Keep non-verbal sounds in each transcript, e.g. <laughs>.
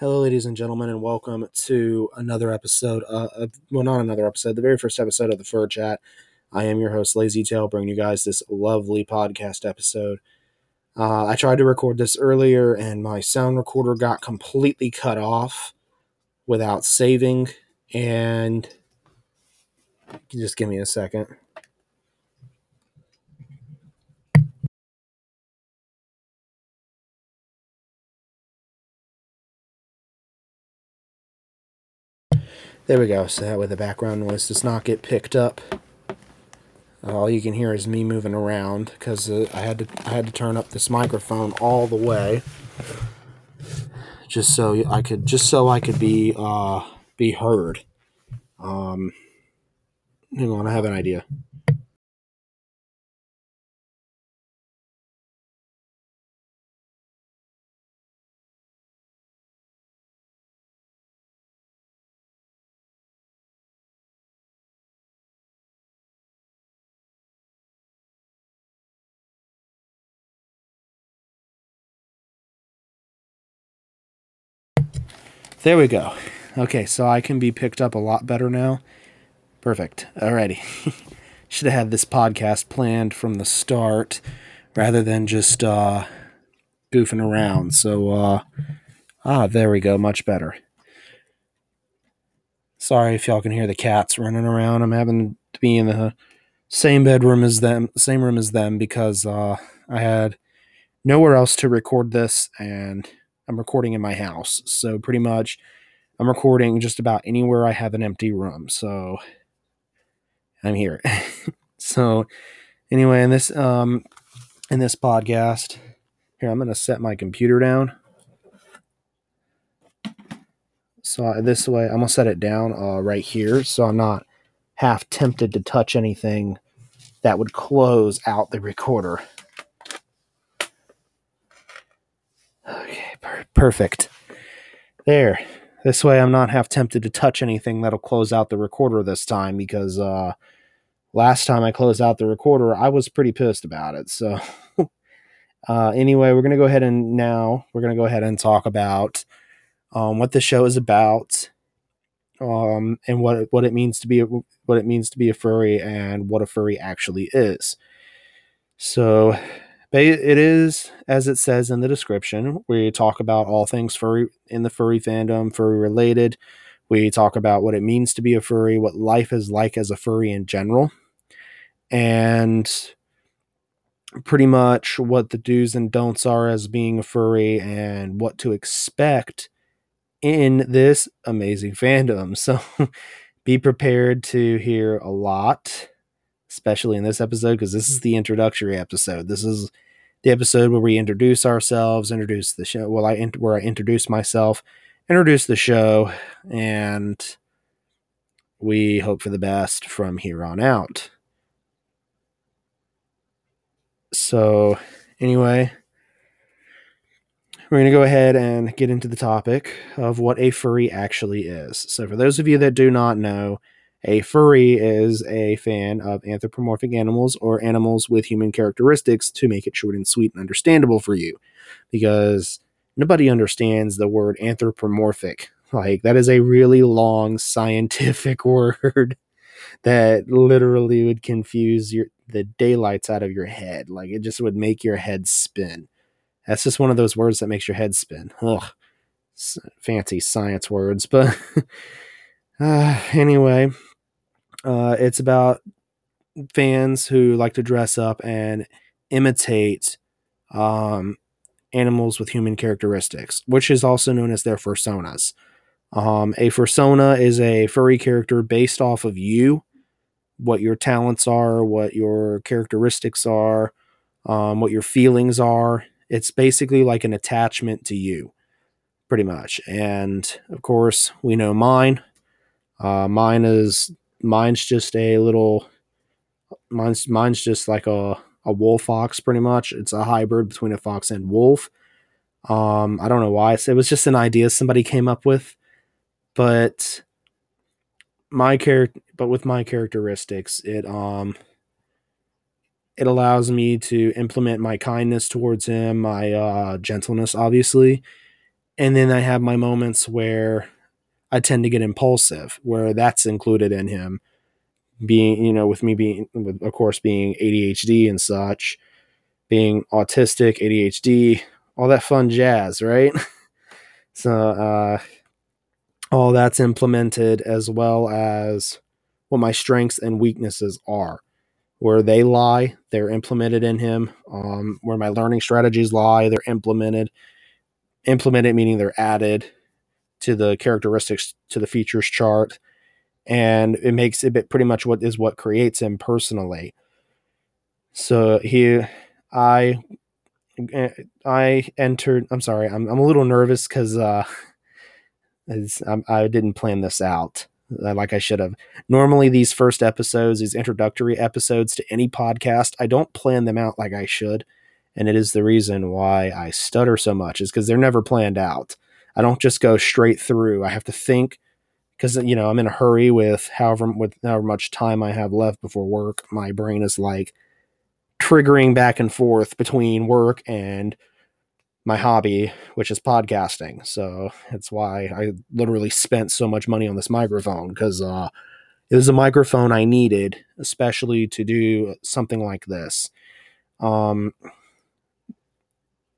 Hello, ladies and gentlemen, and welcome to another episode. Of, well, not another episode, the very first episode of the Fur Chat. I am your host, Lazy Tail, bringing you guys this lovely podcast episode. Uh, I tried to record this earlier, and my sound recorder got completely cut off without saving. And just give me a second. There we go. So that way the background noise does not get picked up. All you can hear is me moving around because uh, I had to I had to turn up this microphone all the way just so I could just so I could be uh, be heard. Um, hang on, I have an idea. There we go. Okay, so I can be picked up a lot better now. Perfect. Alrighty. <laughs> Should have had this podcast planned from the start rather than just uh, goofing around. So, uh, ah, there we go. Much better. Sorry if y'all can hear the cats running around. I'm having to be in the same bedroom as them, same room as them because uh, I had nowhere else to record this and I'm recording in my house. So pretty much I'm recording just about anywhere I have an empty room. So I'm here. <laughs> so anyway, in this um in this podcast, here I'm going to set my computer down. So this way, I'm gonna set it down uh, right here, so I'm not half tempted to touch anything that would close out the recorder. Perfect. There. This way I'm not half tempted to touch anything that'll close out the recorder this time because uh last time I closed out the recorder, I was pretty pissed about it. So <laughs> uh anyway, we're going to go ahead and now we're going to go ahead and talk about um what the show is about um and what what it means to be what it means to be a furry and what a furry actually is. So it is, as it says in the description, we talk about all things furry in the furry fandom, furry related. We talk about what it means to be a furry, what life is like as a furry in general, and pretty much what the do's and don'ts are as being a furry and what to expect in this amazing fandom. <laughs> So be prepared to hear a lot especially in this episode, because this is mm. the introductory episode. This is the episode where we introduce ourselves, introduce the show. Well, I where I introduce myself, introduce the show, and we hope for the best from here on out. So, anyway, we're going to go ahead and get into the topic of what a furry actually is. So, for those of you that do not know, a furry is a fan of anthropomorphic animals or animals with human characteristics to make it short and sweet and understandable for you. Because nobody understands the word anthropomorphic. Like, that is a really long scientific <laughs> word that literally would confuse your the daylights out of your head. Like, it just would make your head spin. That's just one of those words that makes your head spin. Ugh. Fancy science words, but <laughs> uh, anyway, uh, it's about fans who like to dress up and imitate um, animals with human characteristics, which is also known as their fursonas. Um, a fursona is a furry character based off of you, what your talents are, what your characteristics are, um, what your feelings are. It's basically like an attachment to you, pretty much. And of course, we know mine. Uh, mine is mine's just a little mine's mine's just like a a wolf fox pretty much. It's a hybrid between a fox and wolf. Um i don't know why. It was just an idea somebody came up with but my character but with my characteristics it um it allows me to implement my kindness towards him my uh gentleness obviously. And then I have my moments where I tend to get impulsive, where that's included in him being, you know, with me being, with, of course, being ADHD and such, being autistic, ADHD, all that fun jazz, right? <laughs> so, uh, all that's implemented as well as what my strengths and weaknesses are. Where they lie, they're implemented in him. Um, where my learning strategies lie, they're implemented. Implemented meaning they're added to the characteristics to the features chart and it makes it pretty much what is what creates him personally. So he i i entered i'm sorry i'm, I'm a little nervous because uh <laughs> i didn't plan this out uh, like i should have. Normally these first episodes these introductory episodes to any podcast i don't plan them out like i should and it is the reason why i stutter so much is because they're never planned out I don't just go straight through. I have to think because you know I'm in a hurry with however with however much time I have left before work. My brain is like triggering back and forth between work and my hobby, which is podcasting. So that's why I literally spent so much money on this microphone because uh, it was a microphone I needed, especially to do something like this. Um,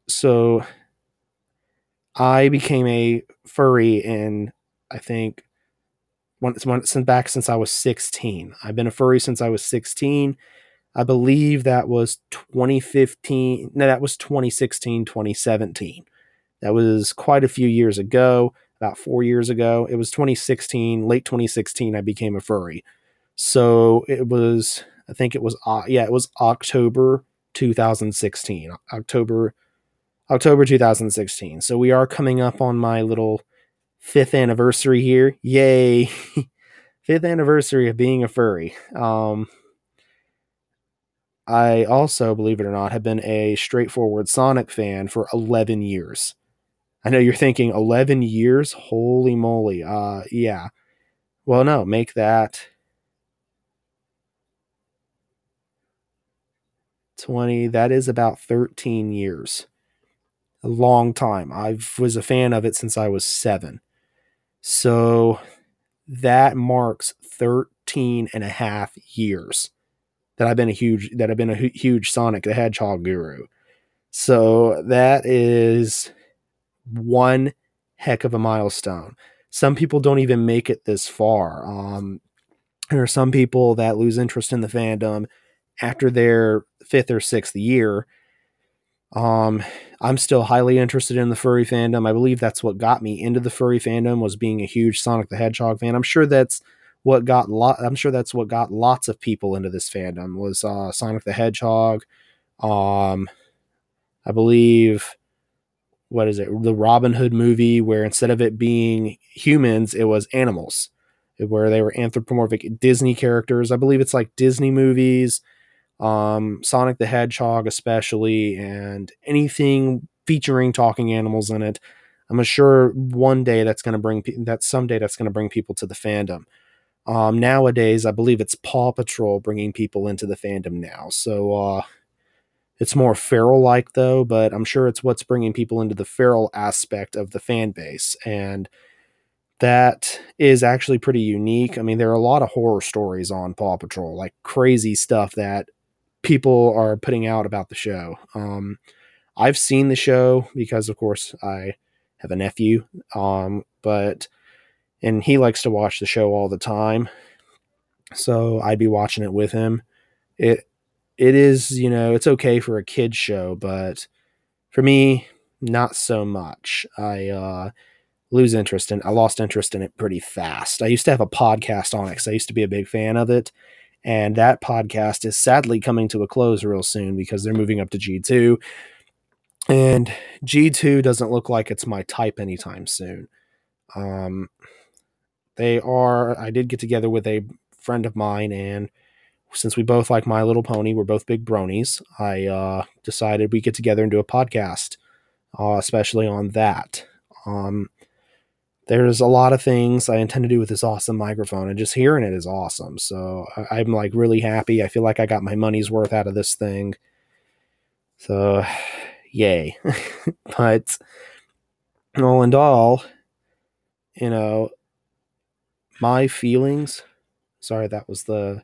so I became a furry in I think once once back since I was 16. I've been a furry since I was 16. I believe that was 2015. No, that was 2016, 2017. That was quite a few years ago, about four years ago. It was 2016, late 2016, I became a furry. So it was, I think it was, uh, yeah, it was October 2016. October October 2016. So we are coming up on my little fifth anniversary here. Yay! <laughs> fifth anniversary of being a furry. Um, I also, believe it or not, have been a straightforward Sonic fan for 11 years. I know you're thinking 11 years? Holy moly. Uh, yeah. Well, no, make that 20. That is about 13 years a long time. I was a fan of it since I was seven. So that marks 13 and a half years that I've been a huge that I've been a huge Sonic the Hedgehog guru. So that is one heck of a milestone. Some people don't even make it this far. Um, there are some people that lose interest in the fandom after their fifth or sixth year um, I'm still highly interested in the furry fandom. I believe that's what got me into the furry fandom was being a huge Sonic the Hedgehog fan. I'm sure that's what got lot. I'm sure that's what got lots of people into this fandom was uh, Sonic the Hedgehog. Um, I believe what is it? The Robin Hood movie where instead of it being humans, it was animals, where they were anthropomorphic Disney characters. I believe it's like Disney movies um, Sonic the Hedgehog, especially, and anything featuring talking animals in it. I'm sure one day that's going to bring that someday that's going to bring people to the fandom. Um, nowadays, I believe it's Paw Patrol bringing people into the fandom now. So uh, it's more feral like though, but I'm sure it's what's bringing people into the feral aspect of the fan base, and that is actually pretty unique. I mean, there are a lot of horror stories on Paw Patrol, like crazy stuff that people are putting out about the show. Um, I've seen the show because, of course, I have a nephew, um, but and he likes to watch the show all the time, so I'd be watching it with him. It it is, you know, it's okay for a kid show, but for me, not so much. I uh, lose interest in. I lost interest in it pretty fast. I used to have a podcast on it because I used to be a big fan of it, and that podcast is sadly coming to a close real soon because they're moving up to G2. And G2 doesn't look like it's my type anytime soon. Um, they are, I did get together with a friend of mine, and since we both like My Little Pony, we're both big bronies, I uh, decided we get together and do a podcast, uh, especially on that. Um, there's a lot of things I intend to do with this awesome microphone, and just hearing it is awesome. So I'm like really happy. I feel like I got my money's worth out of this thing. So, <sighs> yay. <laughs> but all in all, you know, my feelings. Sorry, that was the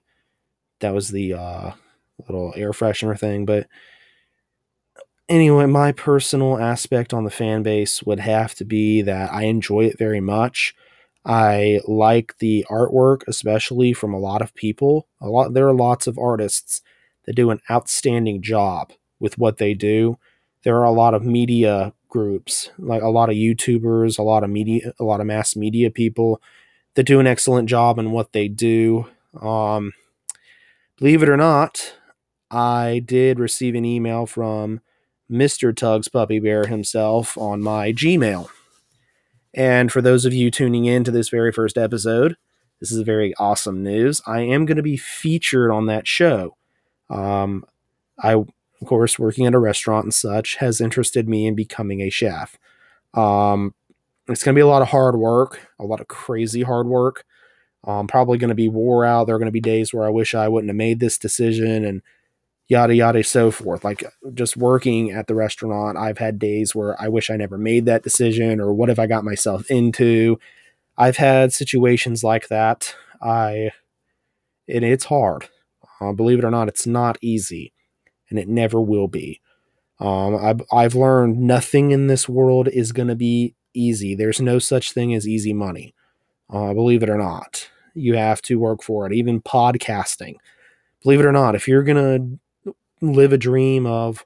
that was the uh, little air freshener thing, but anyway, my personal aspect on the fan base would have to be that I enjoy it very much. I like the artwork, especially from a lot of people. A lot there are lots of artists that do an outstanding job with what they do. There are a lot of media groups, like a lot of YouTubers, a lot of media, a lot of mass media people that do an excellent job in what they do. Um, believe it or not, I did receive an email from Mr. Tugs Puppy Bear himself on my Gmail. And for those of you tuning in to this very first episode, this is very awesome news. I am going to be featured on that show. Um, I, of course, working at a restaurant and such, has interested me in becoming a chef. Um, it's going to be a lot of hard work, a lot of crazy hard work. I'm probably going to be wore out. There are going to be days where I wish I wouldn't have made this decision and yada yada so forth. Like just working at the restaurant i've had days where i wish i never made that decision or what have i got myself into. I've had situations like that. I and it's hard. Uh, believe it or not it's not easy and it never will be. Um, I've, I've learned nothing in this world is going to be easy. There's no such thing as easy money. Uh, believe it or not you have to work for it. Even podcasting. Believe it or not if you're going to live a dream of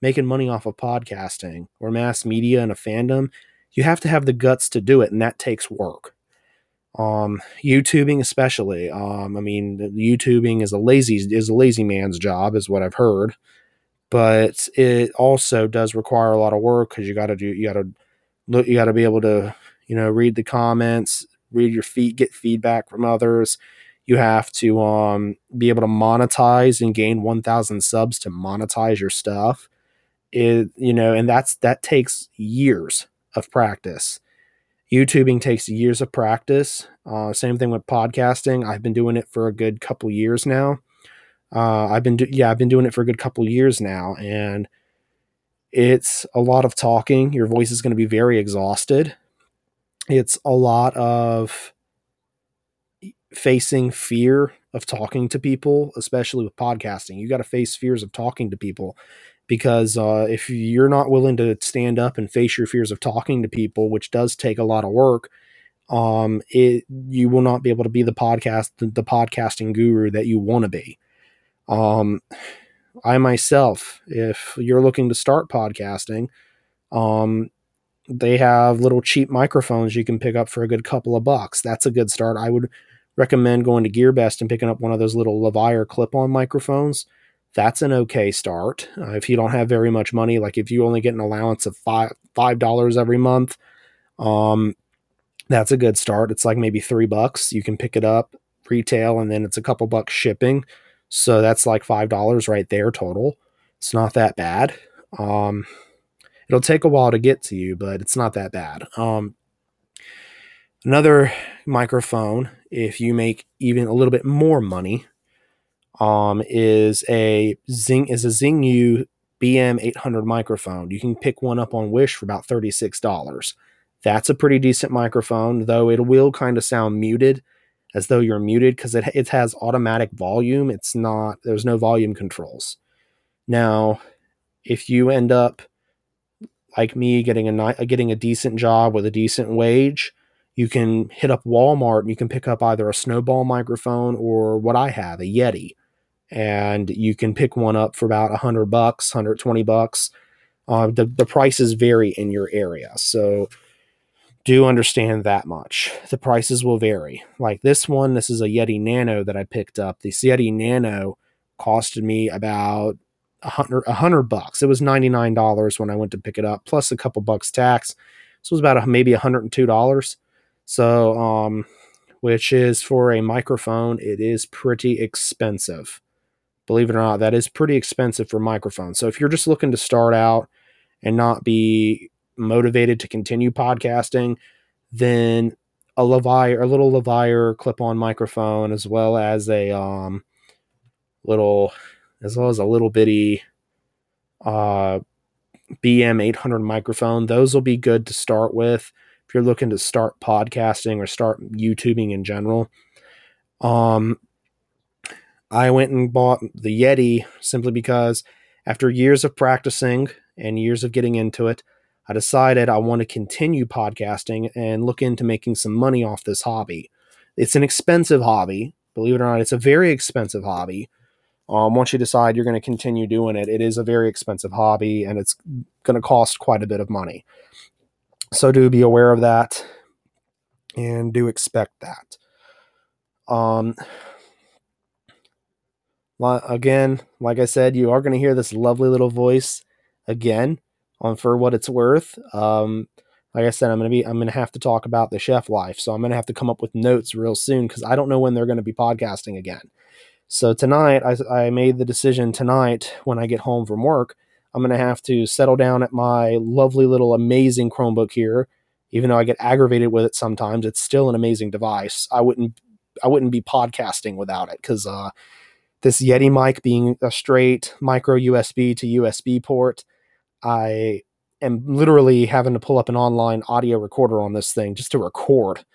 making money off of podcasting or mass media and a fandom, you have to have the guts to do it, and that takes work. Um, YouTubing especially. Um, I mean, YouTubing is a lazy is a lazy man's job, is what I've heard. But it also does require a lot of work because you got to do you got to look you got to be able to you know read the comments, read your feet, get feedback from others you have to um, be able to monetize and gain 1000 subs to monetize your stuff. It you know and that's that takes years of practice. Youtubing takes years of practice. Uh, same thing with podcasting. I've been doing it for a good couple years now. Uh, i've been do- yeah i've been doing it for a good couple years now and it's a lot of talking. Your voice is going to be very exhausted. It's a lot of facing fear of talking to people, especially with podcasting. You got to face fears of talking to people because uh, if you're not willing to stand up and face your fears of talking to people, which does take a lot of work, um, it you will not be able to be the podcast the, podcasting guru that you want to be. Um, I myself, if you're looking to start podcasting, um, they have little cheap microphones you can pick up for a good couple of bucks. That's a good start. I would recommend going to GearBest and picking up one of those little Levire clip-on microphones. That's an okay start. Uh, if you don't have very much money, like if you only get an allowance of five five dollars every month, um, that's a good start. It's like maybe three bucks. You can pick it up retail, and then it's a couple bucks shipping. So that's like five dollars right there total. It's not that bad. Um, it'll take a while to get to you, but it's not that bad. Um, Another microphone, if you make even a little bit more money, um, is a Zing is a Zingyou BM 800 microphone. You can pick one up on Wish for about $36. That's a pretty decent microphone, though it will kind of sound muted, as though you're muted because it, it has automatic volume. It's not, there's no volume controls. Now, if you end up like me getting a getting a decent job with a decent wage, you can hit up Walmart and you can pick up either a snowball microphone or what I have, a Yeti. And you can pick one up for about 100 bucks, 120 bucks. Uh, the, the prices vary in your area. So do understand that much. The prices will vary. Like this one, this is a Yeti Nano that I picked up. The Yeti Nano costed me about a hundred a hundred bucks. It was ninety nine dollars when I went to pick it up, plus a couple bucks tax. So it was about a, maybe hundred and two dollars. So, um, which is for a microphone, it is pretty expensive. Believe it or not, that is pretty expensive for microphones. So if you're just looking to start out and not be motivated to continue podcasting, then a Levire, a little Levire clip-on microphone, as well as a um, little, as well as a little bitty uh, BM 800 microphone. Those will be good to start with if you're looking to start podcasting or start YouTubing in general. Um, I went and bought the Yeti simply because after years of practicing and years of getting into it, I decided I want to continue podcasting and look into making some money off this hobby. It's an expensive hobby, believe it or not. It's a very expensive hobby. Um, once you decide you're going to continue doing it, it is a very expensive hobby and it's going to cost quite a bit of money. So do be aware of that and do expect that. Um, again, like I said, you are going to hear this lovely little voice again on for what it's worth. Um, like I said, I'm gonna be I'm gonna have to talk about the chef life, so I'm gonna have to come up with notes real soon because I don't know when they're gonna be podcasting again. So tonight, I, I made the decision tonight when I get home from work, I'm gonna have to settle down at my lovely little amazing Chromebook here. Even though I get aggravated with it sometimes, it's still an amazing device. I wouldn't I wouldn't be podcasting without it because uh, this Yeti mic being a straight micro USB to USB port, I am literally having to pull up an online audio recorder on this thing just to record. <laughs>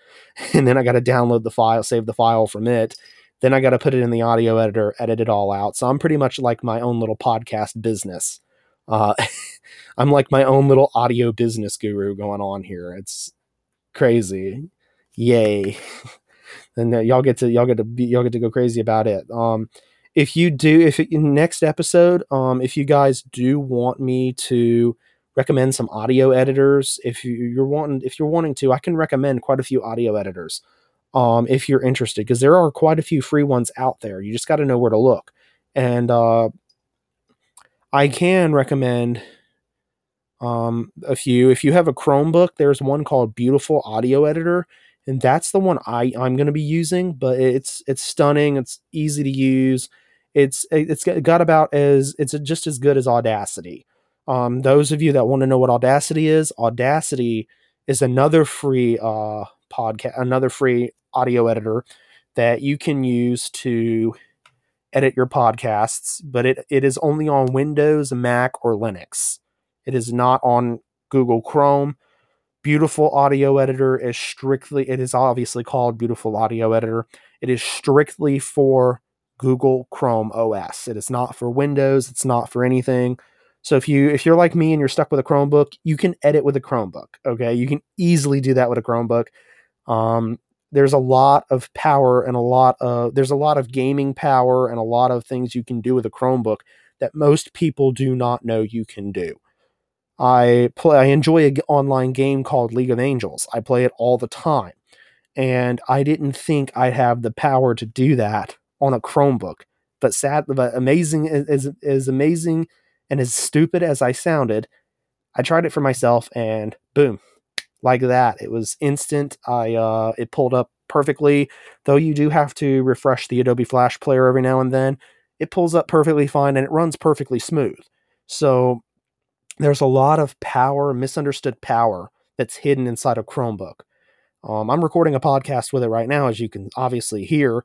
And then I got to download the file, save the file from it. Then I got to put it in the audio editor, edit it all out. So I'm pretty much like my own little podcast business. Uh, <laughs> I'm like my own little audio business guru going on here. It's crazy. Yay. <laughs> and uh, y'all get to y'all get to be, y'all get to go crazy about it. Um, if you do, if it, next episode, um, if you guys do want me to recommend some audio editors, if you, you're wanting, if you're wanting to, I can recommend quite a few audio editors. Um, if you're interested, because there are quite a few free ones out there. You just got to know where to look. And uh, I can recommend um, a few. If you have a Chromebook, there's one called Beautiful Audio Editor and that's the one I I'm going to be using. But it's it's stunning. It's easy to use. It's it's got about as it's just as good as Audacity. Um, those of you that want to know what Audacity is, Audacity is another free uh, podcast, another free audio editor that you can use to edit your podcasts, but it, it is only on Windows, Mac, or Linux. It is not on Google Chrome. Beautiful audio editor is strictly it is obviously called beautiful audio editor. It is strictly for google chrome os it is not for windows. It's not for anything. So if you if you're like me and you're stuck with a chromebook you can edit with a chromebook okay? You can easily do that with a chromebook. Um, there's a lot of power and a lot of there's a lot of gaming power and a lot of things you can do with a chromebook that most people do not know you can do I play. I enjoy an online game called League of Angels. I play it all the time, and I didn't think I'd have the power to do that on a Chromebook. But sad, but amazing as as amazing and as stupid as I sounded, I tried it for myself, and boom, like that, it was instant. I uh, it pulled up perfectly. Though you do have to refresh the Adobe Flash Player every now and then, it pulls up perfectly fine and it runs perfectly smooth. So there's a lot of power, misunderstood power that's hidden inside a Chromebook. Um, I'm recording a podcast with it right now, as you can obviously hear,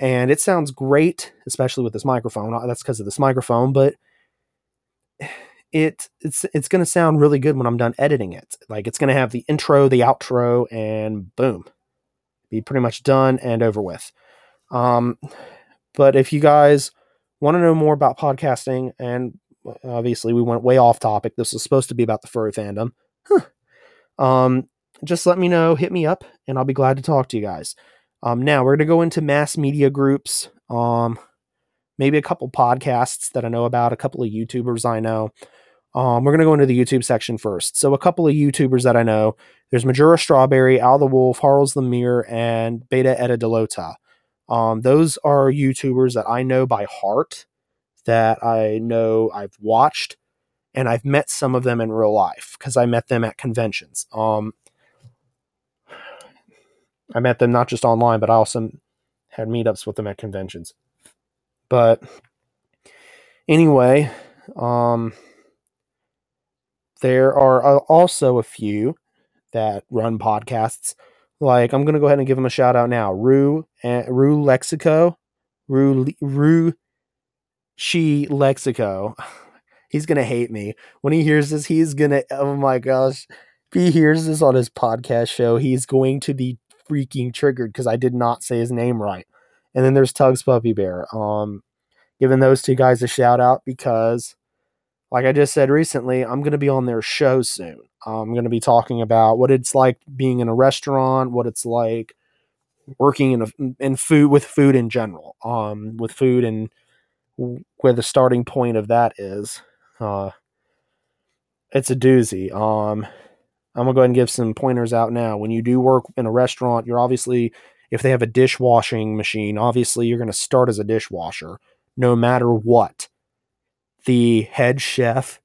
and it sounds great, especially with this microphone. Uh, that's because of this microphone, but it it's it's going to sound really good when I'm done editing it. Like it's going to have the intro, the outro, and boom, be pretty much done and over with. Um, but if you guys want to know more about podcasting and obviously we went way off topic. This was supposed to be about the furry fandom. Huh. Um, just let me know, hit me up, and I'll be glad to talk to you guys. Um, now we're gonna go into mass media groups. Um, maybe a couple podcasts that I know about, a couple of YouTubers I know. Um, we're gonna go into the YouTube section first. So a couple of YouTubers that I know. There's Majira Strawberry, Al the Wolf, Harles the Mirror, and Beta Edda Delota. Um, those are YouTubers that I know by heart that I know I've watched and I've met some of them in real life because I met them at conventions. Um, I met them not just online, but I also had meetups with them at conventions. But anyway, um, there are also a few that run podcasts. Like I'm gonna go ahead and give them a shout out now. Rue and Rue Lexico, Rue Rue Chi Lexico. <sighs> he's gonna hate me when he hears this. He's gonna. Oh my gosh, if he hears this on his podcast show, he's going to be freaking triggered because I did not say his name right. And then there's Tugs Puppy Bear. Um, giving those two guys a shout out because, like I just said recently, I'm going to be on their show soon. I'm going to be talking about what it's like being in a restaurant, what it's like working in a, in food with food in general, um, with food and where the starting point of that is. Uh, it's a doozy. Um, I'm gonna go ahead and give some pointers out now. When you do work in a restaurant, you're obviously if they have a dishwashing machine, obviously you're gonna start as a dishwasher, no matter what. The head chef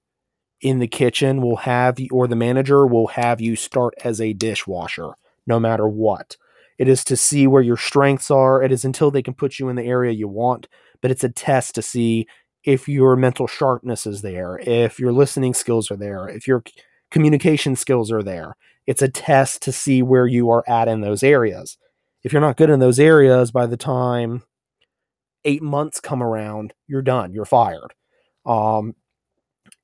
in the kitchen will have you, or the manager will have you start as a dishwasher, no matter what. It is to see where your strengths are. It is until they can put you in the area you want, but it's a test to see if your mental sharpness is there, if your listening skills are there, if your communication skills are there. It's a test to see where you are at in those areas. If you're not good in those areas, by the time eight months come around, you're done. You're fired. Um,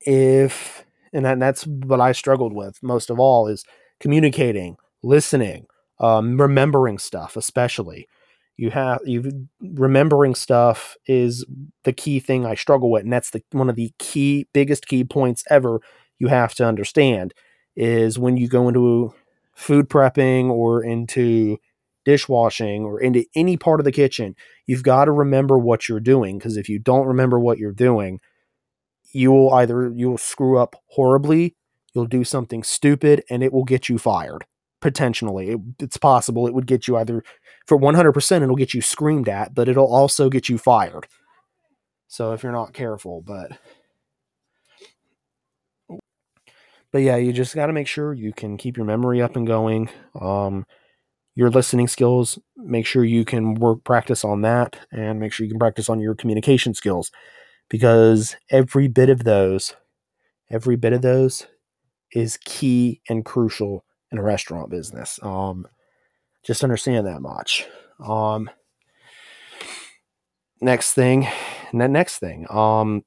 if and, that, and that's what I struggled with most of all is communicating, listening, um, remembering stuff, especially. You have you remembering stuff is the key thing I struggle with, and that's the one of the key biggest key points ever you have to understand is when you go into food prepping or into dishwashing or into any part of the kitchen, you've got to remember what you're doing because if you don't remember what you're doing, you will either you will screw up horribly, you'll do something stupid and it will get you fired potentially. It, it's possible it would get you either for 100% it'll get you screamed at, but it'll also get you fired. So if you're not careful, but but yeah, you just got to make sure you can keep your memory up and going. Um, your listening skills, make sure you can work practice on that and make sure you can practice on your communication skills because every bit of those, every bit of those is key and crucial in a restaurant business. Um, just understand that much. Um, next thing, next thing, um,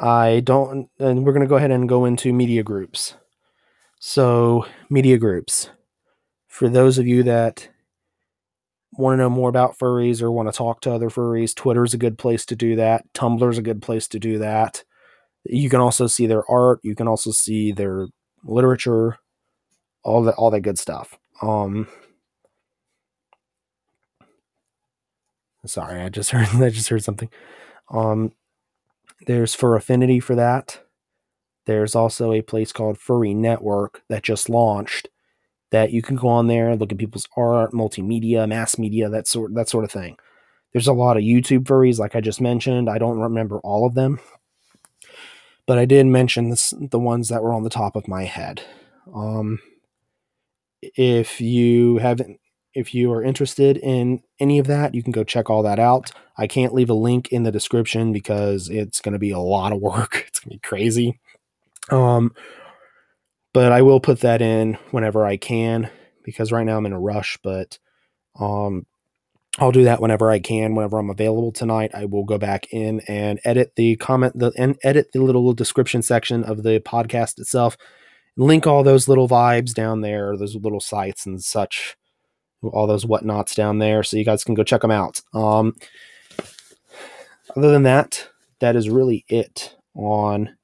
I don't, and we're going to go ahead and go into media groups. So, media groups. For those of you that want to know more about furries or want to talk to other furries, Twitter is a good place to do that. Tumblr is a good place to do that. You can also see their art. You can also see their literature, all that, all that good stuff. Um, sorry, I just <laughs> heard, I just heard something. Um, there's Fur Affinity for that. There's also a place called Furry Network that just launched that you can go on there, look at people's art, multimedia, mass media, that sort that sort of thing. There's a lot of YouTube furries, like I just mentioned. I don't remember all of them, but I did mention this, the ones that were on the top of my head. Um, if you haven't if you are interested in any of that, you can go check all that out. I can't leave a link in the description because it's going to be a lot of work. <laughs> It's going to be crazy. Um, but I will put that in whenever I can because right now I'm in a rush, but um, I'll do that whenever I can, whenever I'm available tonight. I will go back in and edit the comment the and edit the little description section of the podcast itself. Link all those little vibes down there, those little sites and such all those whatnots down there, so you guys can go check them out. Um, other than that, that is really it on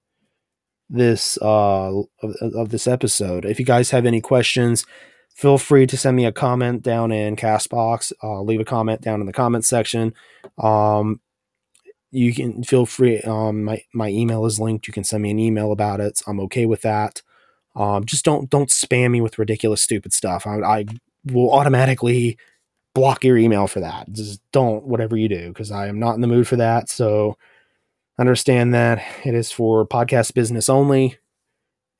this uh of, of, this episode. If you guys have any questions, feel free to send me a comment down in Castbox. Uh, leave a comment down in the comment section. Um, you can feel free. Um, my my email is linked. You can send me an email about it. I'm okay with that. Um, just don't don't spam me with ridiculous, stupid stuff. I, I will automatically block your email for that. Just don't, whatever you do, because I am not in the mood for that. So understand that it is for podcast business only.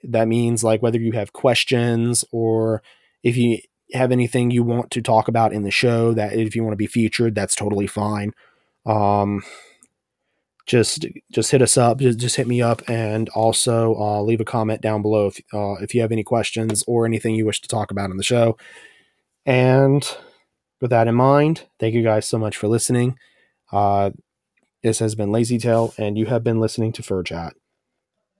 That means like whether you have questions or if you have anything you want to talk about in the show that if you want to be featured, that's totally fine. Um, just just hit us up just, just hit me up and also uh, leave a comment down below if, uh, if you have any questions or anything you wish to talk about in the show and with that in mind, thank you guys so much for listening. Uh, This has been Lazy Tail, and you have been listening to Fur Chat.